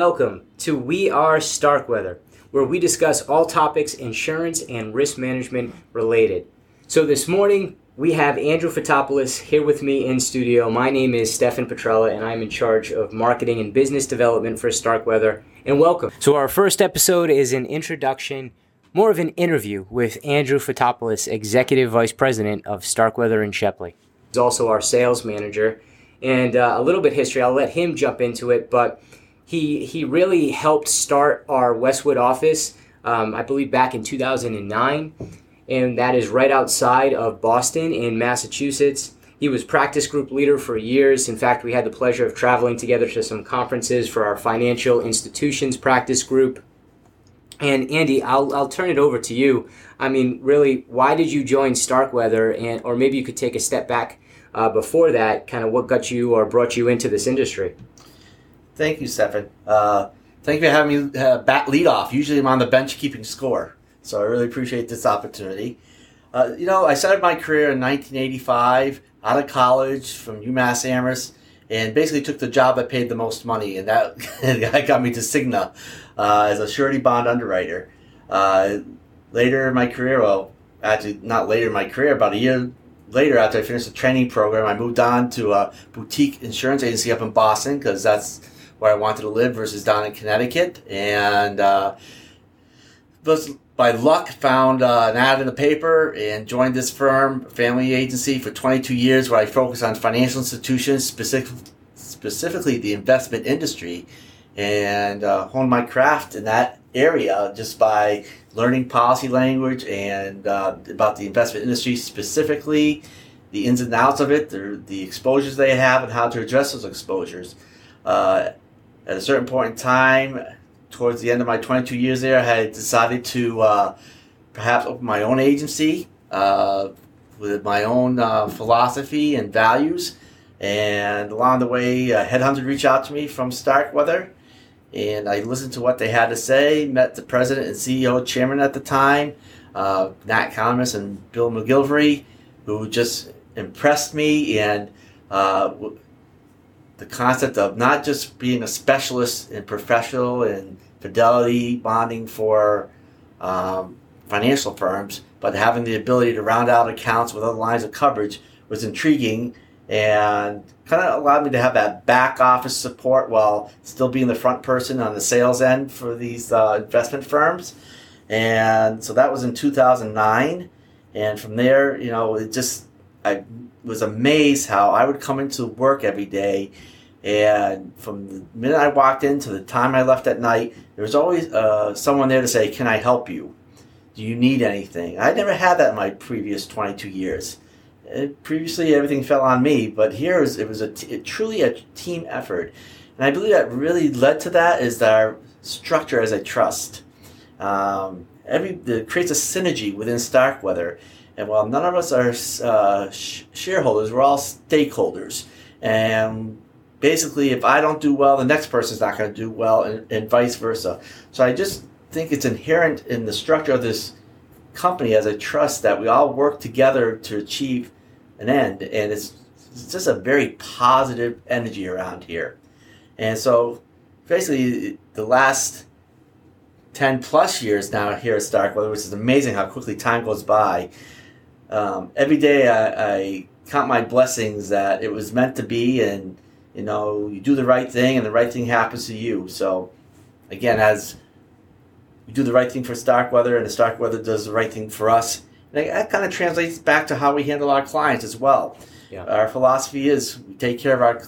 Welcome to We Are Starkweather, where we discuss all topics insurance and risk management related. So this morning we have Andrew Fotopulos here with me in studio. My name is Stefan Petrella and I'm in charge of marketing and business development for Starkweather. And welcome. So our first episode is an introduction, more of an interview with Andrew Fotopulos, Executive Vice President of Starkweather and Shepley. He's also our sales manager and uh, a little bit history. I'll let him jump into it, but he he really helped start our Westwood office, um, I believe, back in 2009, and that is right outside of Boston in Massachusetts. He was practice group leader for years. In fact, we had the pleasure of traveling together to some conferences for our financial institutions practice group. And Andy, I'll, I'll turn it over to you. I mean, really, why did you join Starkweather? And or maybe you could take a step back uh, before that, kind of what got you or brought you into this industry? Thank you, Stefan. Uh, thank you for having me uh, bat lead off. Usually I'm on the bench keeping score, so I really appreciate this opportunity. Uh, you know, I started my career in 1985 out of college from UMass Amherst and basically took the job that paid the most money, and that, got me to Cigna uh, as a surety bond underwriter. Uh, later in my career, well, actually not later in my career, about a year later, after I finished the training program, I moved on to a boutique insurance agency up in Boston because that's where I wanted to live versus down in Connecticut. And uh, by luck, found uh, an ad in the paper and joined this firm, family agency, for 22 years where I focus on financial institutions, specific, specifically the investment industry, and uh, honed my craft in that area just by learning policy language and uh, about the investment industry specifically, the ins and outs of it, the, the exposures they have, and how to address those exposures. Uh, at a certain point in time, towards the end of my 22 years there, I had decided to uh, perhaps open my own agency uh, with my own uh, philosophy and values. And along the way, a headhunter reached out to me from Starkweather and I listened to what they had to say. Met the president and CEO, chairman at the time, uh, Nat Calamus and Bill McGilvery, who just impressed me and uh, the concept of not just being a specialist in professional and fidelity bonding for um, financial firms, but having the ability to round out accounts with other lines of coverage was intriguing and kind of allowed me to have that back office support while still being the front person on the sales end for these uh, investment firms. And so that was in 2009. And from there, you know, it just, I was amazed how I would come into work every day. And from the minute I walked in to the time I left at night, there was always uh, someone there to say, Can I help you? Do you need anything? I never had that in my previous 22 years it, previously everything fell on me, but here it was, a t- it, truly a team effort, and I believe that really led to that is that our structure as a trust. Um, every creates a synergy within Starkweather, and while none of us are uh, sh- shareholders, we're all stakeholders, and basically, if I don't do well, the next person's not going to do well, and, and vice versa. So I just think it's inherent in the structure of this company as a trust that we all work together to achieve an end, and it's, it's just a very positive energy around here. And so, basically, the last 10 plus years now here at Starkweather, which is amazing how quickly time goes by. Um, every day I, I, count my blessings that it was meant to be, and you know, you do the right thing, and the right thing happens to you. So, again, as we do the right thing for Starkweather, and the Starkweather does the right thing for us, and that kind of translates back to how we handle our clients as well. Yeah. Our philosophy is we take care of our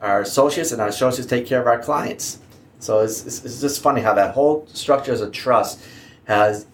our associates, and our associates take care of our clients. So it's, it's, it's just funny how that whole structure as a trust has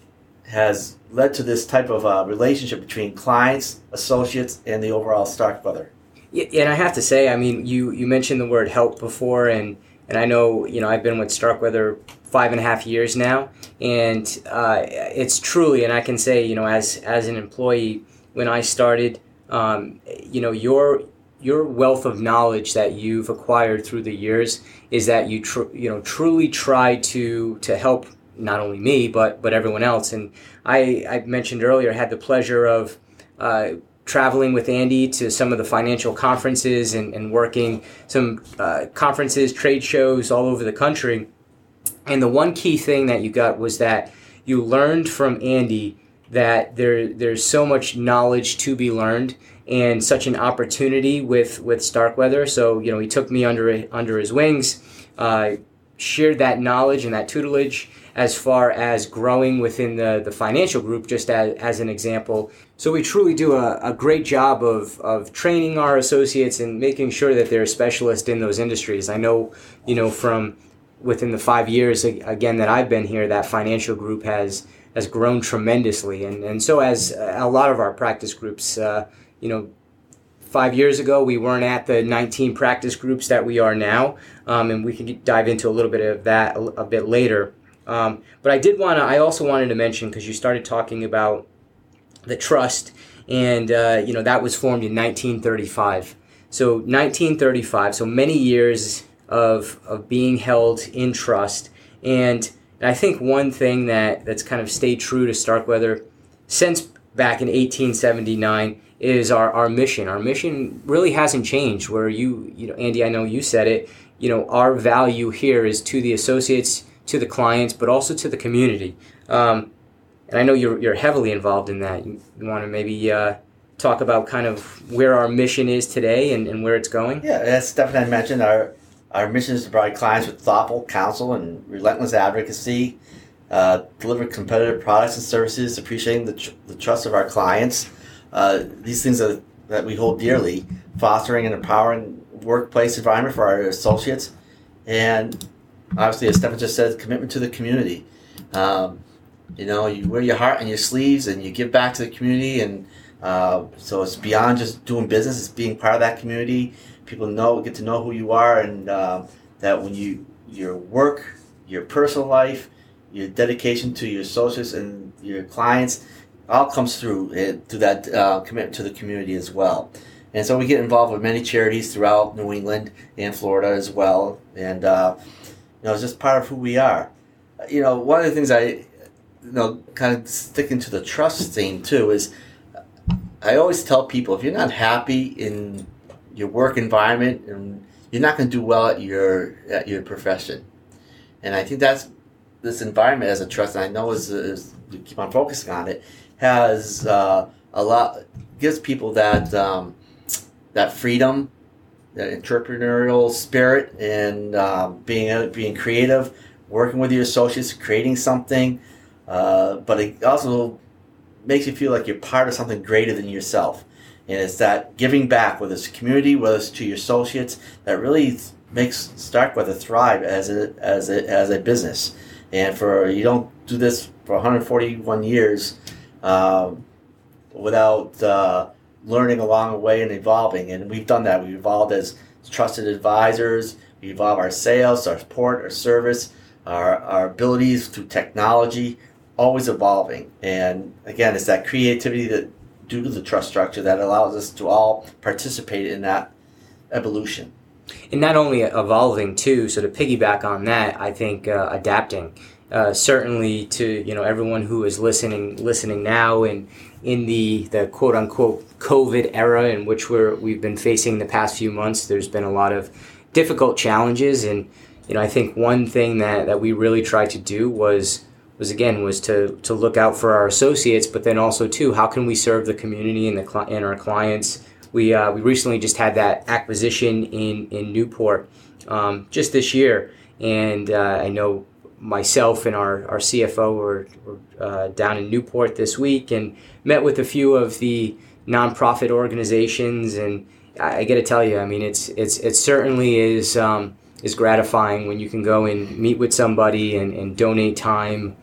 has led to this type of uh, relationship between clients, associates, and the overall Starkweather. Yeah, and I have to say, I mean, you you mentioned the word help before, and and I know you know I've been with Starkweather five and a half years now, and uh, it's truly, and I can say, you know, as as an employee, when I started, um, you know, your your wealth of knowledge that you've acquired through the years is that you tr- you know truly try to to help not only me but but everyone else. And I I mentioned earlier had the pleasure of uh, traveling with Andy to some of the financial conferences and, and working some uh, conferences, trade shows all over the country. And the one key thing that you got was that you learned from Andy that there there's so much knowledge to be learned and such an opportunity with with Starkweather. So you know he took me under under his wings, uh, shared that knowledge and that tutelage as far as growing within the, the financial group, just as, as an example. So we truly do a, a great job of, of training our associates and making sure that they're specialists in those industries. I know, you know, from within the five years again that I've been here, that financial group has has grown tremendously, and and so as a lot of our practice groups, uh, you know, five years ago we weren't at the 19 practice groups that we are now, um, and we can dive into a little bit of that a, a bit later. Um, but I did want to. I also wanted to mention because you started talking about the trust, and uh, you know that was formed in 1935. So 1935. So many years of of being held in trust, and I think one thing that that's kind of stayed true to Starkweather since back in 1879 is our, our mission. Our mission really hasn't changed. Where you you know Andy, I know you said it. You know our value here is to the associates to the clients, but also to the community. Um, and I know you're, you're heavily involved in that. You, you want to maybe uh, talk about kind of where our mission is today and, and where it's going? Yeah, as Stefan mentioned, our, our mission is to provide clients with thoughtful counsel and relentless advocacy, uh, deliver competitive products and services, appreciating the, tr- the trust of our clients. Uh, these things are, that we hold dearly, fostering an empowering workplace environment for our associates, and obviously, as Stefan just said, commitment to the community. Um, you know, you wear your heart on your sleeves and you give back to the community, and uh, so it's beyond just doing business; it's being part of that community. People know, get to know who you are, and uh, that when you your work, your personal life, your dedication to your associates and your clients, all comes through uh, through that uh, commitment to the community as well. And so we get involved with many charities throughout New England and Florida as well, and uh, know, it's just part of who we are. You know, one of the things I, you know, kind of sticking to the trust theme too is I always tell people if you're not happy in your work environment and you're not going to do well at your at your profession. And I think that's this environment as a trust, and I know is, we keep on focusing on it, has uh, a lot gives people that um, that freedom that entrepreneurial spirit and um, being uh, being creative, working with your associates, creating something. Uh, but it also makes you feel like you're part of something greater than yourself. And it's that giving back, whether it's community, whether it's to your associates, that really makes Starkweather thrive as a as a as a business. And for you don't do this for 141 years um, without uh, learning along the way and evolving. And we've done that. We've evolved as trusted advisors. We evolve our sales, our support, our service, our, our abilities through technology, always evolving. And again, it's that creativity that due to the trust structure that allows us to all participate in that evolution. And not only evolving too, so to piggyback on that, I think uh, adapting. Uh, certainly to you know everyone who is listening listening now and in the, the quote unquote COVID era in which we're we've been facing the past few months, there's been a lot of difficult challenges, and you know I think one thing that, that we really tried to do was was again was to to look out for our associates, but then also too how can we serve the community and the and our clients. We uh, we recently just had that acquisition in in Newport um, just this year, and uh, I know myself and our, our CFO were, were uh, down in Newport this week and met with a few of the nonprofit organizations. And I, got to tell you, I mean, it's it's it certainly is um, is gratifying when you can go and meet with somebody and, and donate time.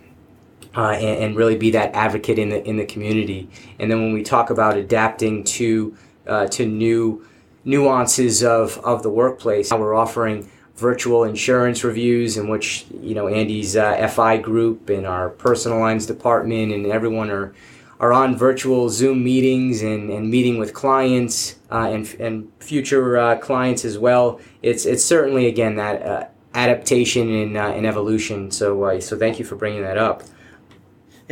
Uh, and, and, really be that advocate in the in the community, and then when we talk about adapting to uh, to new nuances of, of the workplace, Now we're offering virtual insurance reviews in which you know Andy's uh, FI group and our personal lines department and everyone are are on virtual Zoom meetings and, and meeting with clients uh, and, and future uh, clients as well. It's it's certainly again that uh, adaptation and, uh, and evolution. So uh, so thank you for bringing that up.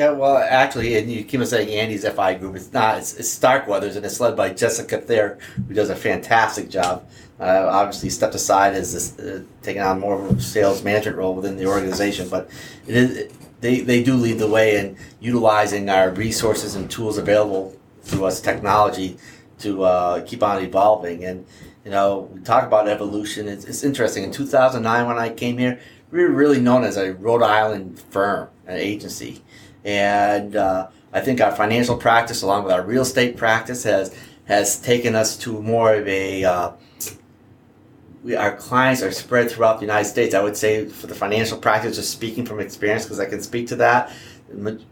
Yeah, well, actually, and you keep on saying Andy's FI group. It's not. It's, it's Starkweathers, and it's led by Jessica Thayer, who does a fantastic job. Uh, obviously, stepped aside as this, uh, taking on more of a sales management role within the organization, but it is they, they do lead the way in utilizing our resources and tools available to us, technology, to uh, keep on evolving. And you know, we talk about evolution. It's, it's interesting. In 2009, when I came here, we were really known as a Rhode Island firm, an agency, and uh, I think our financial practice, along with our real estate practice, has has taken us to more of a uh, we, our clients are spread throughout the United States. I would say for the financial practice, just speaking from experience, because I can speak to that.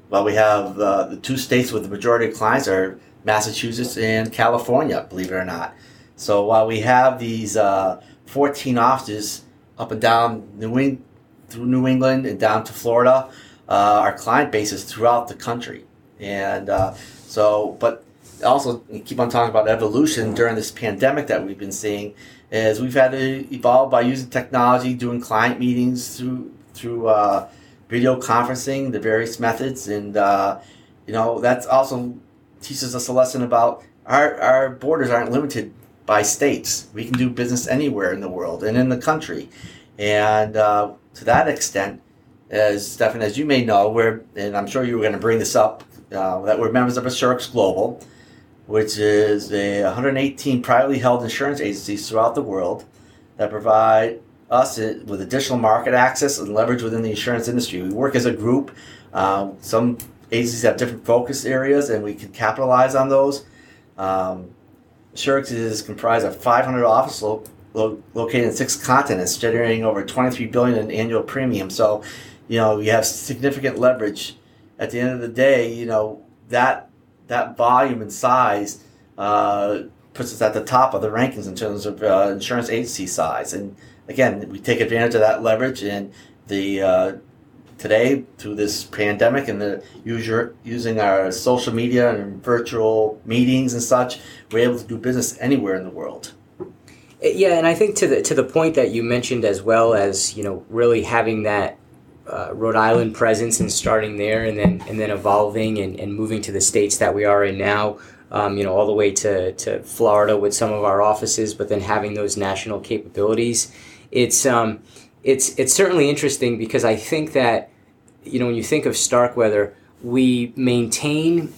Well, we have uh, the two states with the majority of clients are Massachusetts and California, believe it or not. So while we have these uh, 14 offices up and down New England, through New England and down to Florida, uh, our client bases throughout the country. And uh, so, but also keep on talking about evolution during this pandemic that we've been seeing is we've had to evolve by using technology, doing client meetings through through uh, video conferencing, the various methods, and uh, you know that's also teaches us a lesson about our our borders aren't limited by states. We can do business anywhere in the world and in the country, and uh, to that extent, as Stefan, as you may know, we're and I'm sure you were going to bring this up uh, that we're members of Assurex Global which is a 118 privately held insurance agencies throughout the world that provide us with additional market access and leverage within the insurance industry. We work as a group. Um, some agencies have different focus areas, and we can capitalize on those. Um, is comprised of 500 offices lo- located in six continents, generating over 23 billion in annual premium. So, you know, you have significant leverage. At the end of the day, you know that that volume and size uh, puts us at the top of the rankings in terms of uh, insurance agency size. And again, we take advantage of that leverage and the uh, today through this pandemic and the user, using our social media and virtual meetings and such, we're able to do business anywhere in the world. Yeah, and I think to the to the point that you mentioned as well as you know really having that uh, Rhode Island presence and starting there, and then and then evolving and, and moving to the states that we are in now. Um, you know, all the way to, to Florida with some of our offices, but then having those national capabilities. It's um, it's it's certainly interesting because I think that you know when you think of Starkweather, we maintain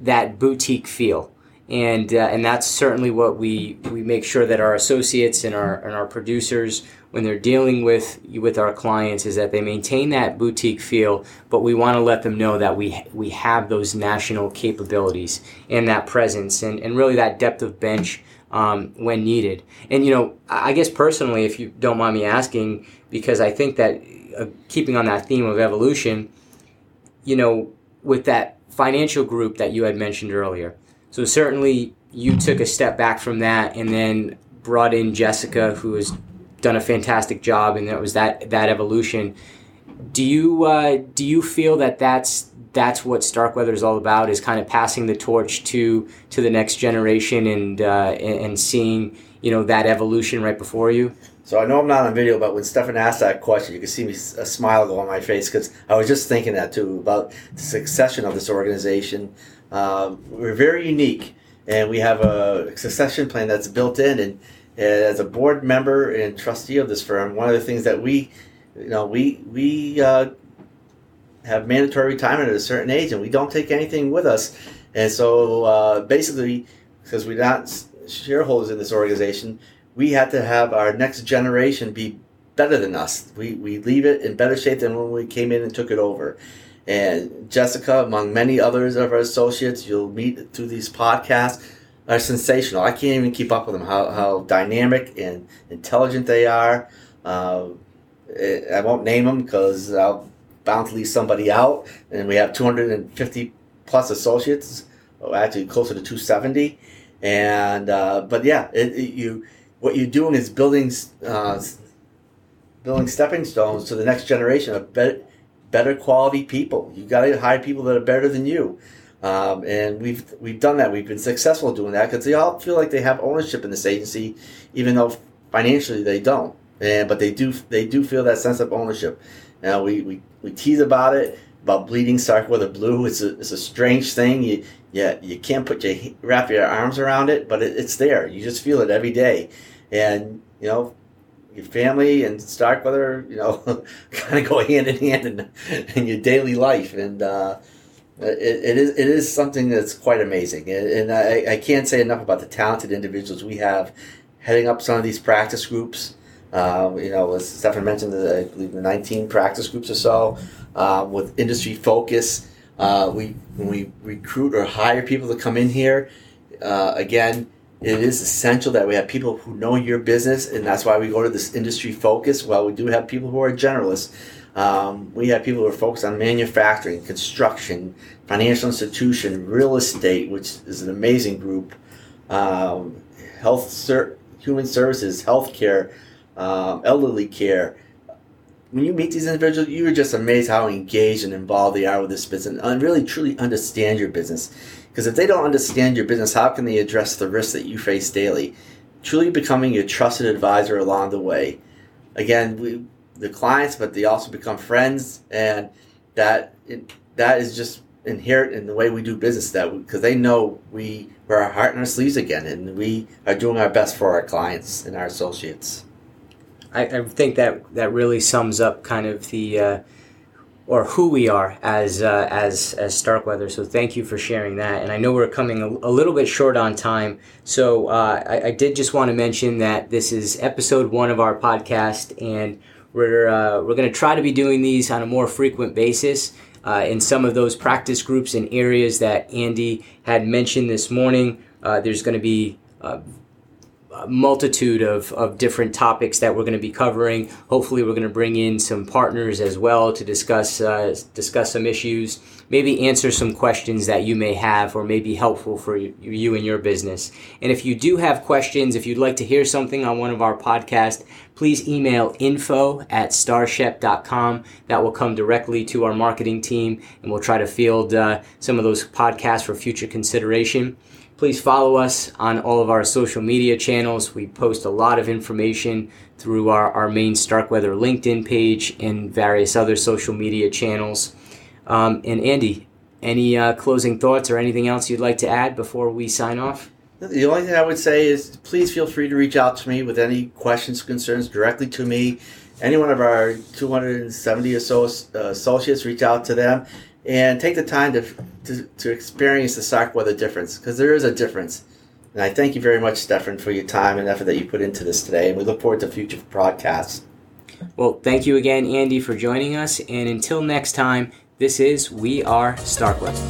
that boutique feel and uh, and that's certainly what we we make sure that our associates and our and our producers when they're dealing with with our clients is that they maintain that boutique feel but we want to let them know that we we have those national capabilities and that presence and, and really that depth of bench um, when needed. And you know I guess personally if you don't mind me asking because I think that uh, keeping on that theme of evolution you know with that financial group that you had mentioned earlier so certainly you took a step back from that and then brought in Jessica, who has done a fantastic job, and that was that that evolution. Do you uh, do you feel that that's that's what Starkweather is all about? Is kind of passing the torch to to the next generation and uh, and seeing you know that evolution right before you. So I know I'm not on video, but when Stefan asked that question, you can see me a smile go on my face because I was just thinking that too about the succession of this organization um, we're very unique, and we have a succession plan that's built in. And as a board member and trustee of this firm, one of the things that we, you know, we we uh, have mandatory retirement at a certain age, and we don't take anything with us. And so, uh, basically, because we're not shareholders in this organization, we had to have our next generation be better than us. We, we leave it in better shape than when we came in and took it over. And Jessica, among many others of our associates, you'll meet through these podcasts, are sensational. I can't even keep up with them, how, how dynamic and intelligent they are. Uh, I won't name them because I'll bound to leave somebody out. And we have 250 plus associates, oh, actually closer to 270. And uh, but yeah, it, it, you what you're doing is building uh, building stepping stones to the next generation of better better quality people. You got to hire people that are better than you. Um, and we've we've done that. We've been successful doing that because they all feel like they have ownership in this agency, even though financially they don't. And but they do they do feel that sense of ownership. Now we, we, we tease about it. about bleeding Starkweather blue. It's a, it's a strange thing. You, you, you can't put your wrap your arms around it, but it, it's there. You just feel it every day, and you know your family and Starkweather, you know, kind of go hand in hand in, in your daily life, and uh, it, it is it is something that's quite amazing, and I, I can't say enough about the talented individuals we have heading up some of these practice groups. Um, you know, as Stefan mentioned, I believe the 19 practice groups or so uh, with industry focus. Uh, we when we recruit or hire people to come in here, uh, again, it is essential that we have people who know your business, and that's why we go to this industry focus. While we do have people who are generalists, um, we have people who are focused on manufacturing, construction, financial institution, real estate, which is an amazing group, um, health, ser- human services, healthcare, um, elderly care. When you meet these individuals, you're just amazed how engaged and involved they are with this business and really truly understand your business. Because if they don't understand your business, how can they address the risks that you face daily? Truly becoming a trusted advisor along the way. Again, we, the clients, but they also become friends, and that it, that is just inherent in the way we do business. That because they know we wear our heart in our sleeves again, and we are doing our best for our clients and our associates. I, I think that that really sums up kind of the uh, or who we are as uh, as as Starkweather. So thank you for sharing that. And I know we're coming a, a little bit short on time, so uh, I, I, did just want to mention that this is episode one of our podcast, and we're uh, we're going to try to be doing these on a more frequent basis. Uh, in some of those practice groups and areas that Andy had mentioned this morning, uh, there's going to be uh, multitude of, of different topics that we're going to be covering. Hopefully, we're going to bring in some partners as well to discuss uh, discuss some issues, maybe answer some questions that you may have or may be helpful for you, and your business. And if you do have questions, if you'd like to hear something on one of our podcasts, please email info at starshep.com. That will come directly to our marketing team, and we'll try to field uh, some of those podcasts for future consideration. Please follow us on all of our social media channels. We post a lot of information through our, our main Starkweather LinkedIn page and various other social media channels. Um, and Andy, any uh, closing thoughts or anything else you'd like to add before we sign off? The only thing I would say is please feel free to reach out to me with any questions, or concerns directly to me. Any one of our 270 or so uh, associates, reach out to them and take the time to, to, to experience the Starkweather difference because there is a difference. And I thank you very much, Stefan, for your time and effort that you put into this today. And we look forward to future broadcasts. Well, thank you again, Andy, for joining us. And until next time, this is We Are Starkweather.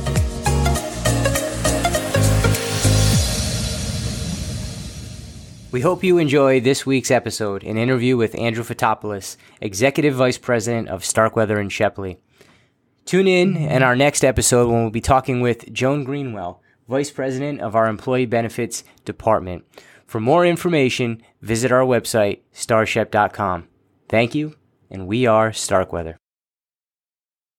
We hope you enjoy this week's episode, an interview with Andrew Fotopulos, Executive Vice President of Starkweather and Shepley. Tune in in our next episode when we'll be talking with Joan Greenwell, Vice President of our Employee Benefits Department. For more information, visit our website, starshep.com. Thank you, and we are Starkweather.